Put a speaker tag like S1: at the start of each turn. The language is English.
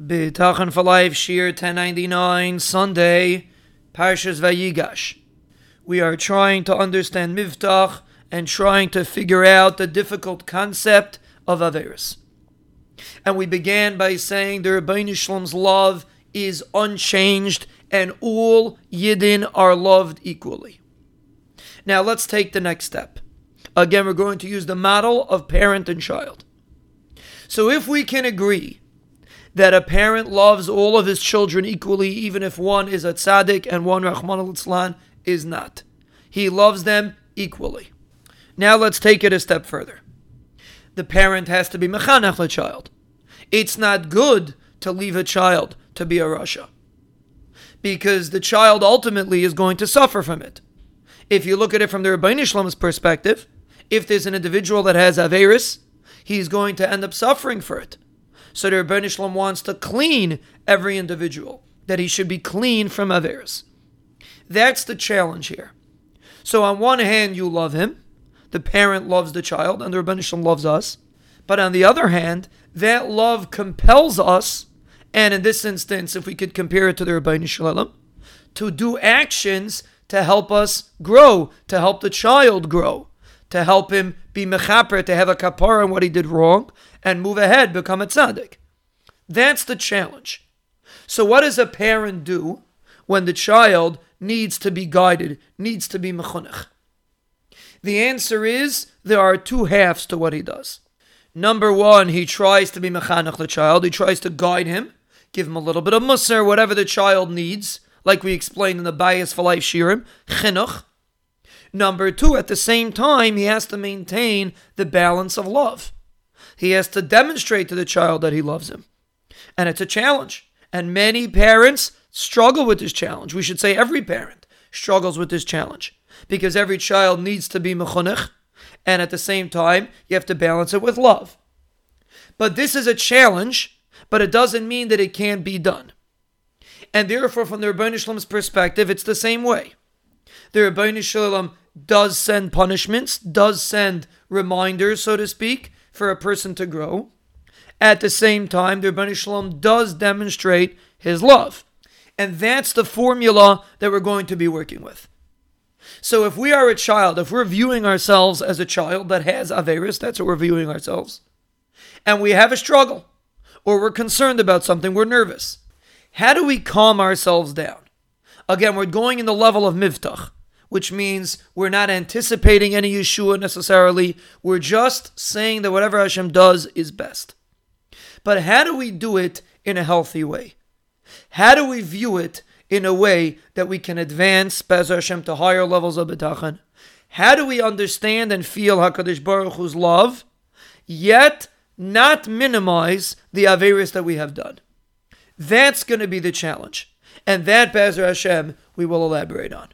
S1: Bitachon for Life, Shiur 1099, Sunday, Parshas Vayigash. We are trying to understand Mivtach and trying to figure out the difficult concept of Averis. And we began by saying the Ribbono Shel Olam's love is unchanged and all Yidden are loved equally. Now let's take the next step. Again, we're going to use the model of parent and child. So if we can agree that a parent loves all of his children equally, even if one is a tzaddik and one, Rahman al is not. He loves them equally. Now let's take it a step further. The parent has to be mechanech the child. It's not good to leave a child to be a rasha. Because the child ultimately is going to suffer from it. If you look at it from the Rabbi Shalom's perspective, if there's an individual that has Averis, he's going to end up suffering for it. So the Ribbono Shel Olam wants to clean every individual, that he should be clean from Averis. That's the challenge here. So on one hand, you love him, the parent loves the child, and the Ribbono Shel Olam loves us. But on the other hand, that love compels us, and in this instance, if we could compare it to the Ribbono Shel Olam, to do actions to help us grow, to help the child grow, to help him be mechaper, to have a kapara on what he did wrong, and move ahead, become a tzaddik. That's the challenge. So, what does a parent do when the child needs to be guided, needs to be mechunech? The answer is there are two halves to what he does. Number one, he tries to be mechanech the child. He tries to guide him, give him a little bit of musar, whatever the child needs, like we explained in the bias for life shiurim, chinuch. Number two, at the same time, he has to maintain the balance of love. He has to demonstrate to the child that he loves him. And it's a challenge. And many parents struggle with this challenge. We should say every parent struggles with this challenge because every child needs to be mechunech, and at the same time, you have to balance it with love. But this is a challenge, but it doesn't mean that it can't be done. And therefore, from the Ribbono Shel Olam's perspective, it's the same way. The Ribbono Shel Olam does send punishments, does send reminders, so to speak, for a person to grow. At the same time, the Ribbono Shel Olam does demonstrate his love. And that's the formula that we're going to be working with. So if we are a child, if we're viewing ourselves as a child that has Averis, that's what we're viewing ourselves, and we have a struggle, or we're concerned about something, we're nervous. How do we calm ourselves down? Again, we're going in the level of mivtach which means we're not anticipating any Yeshua necessarily. We're just saying that whatever Hashem does is best. But how do we do it in a healthy way? How do we view it in a way that we can advance Bez Hashem to higher levels of bitachon? How do we understand and feel Hakadosh Baruch Hu's love, yet not minimize the averis that we have done? That's going to be the challenge, and that Bezer Hashem we will elaborate on.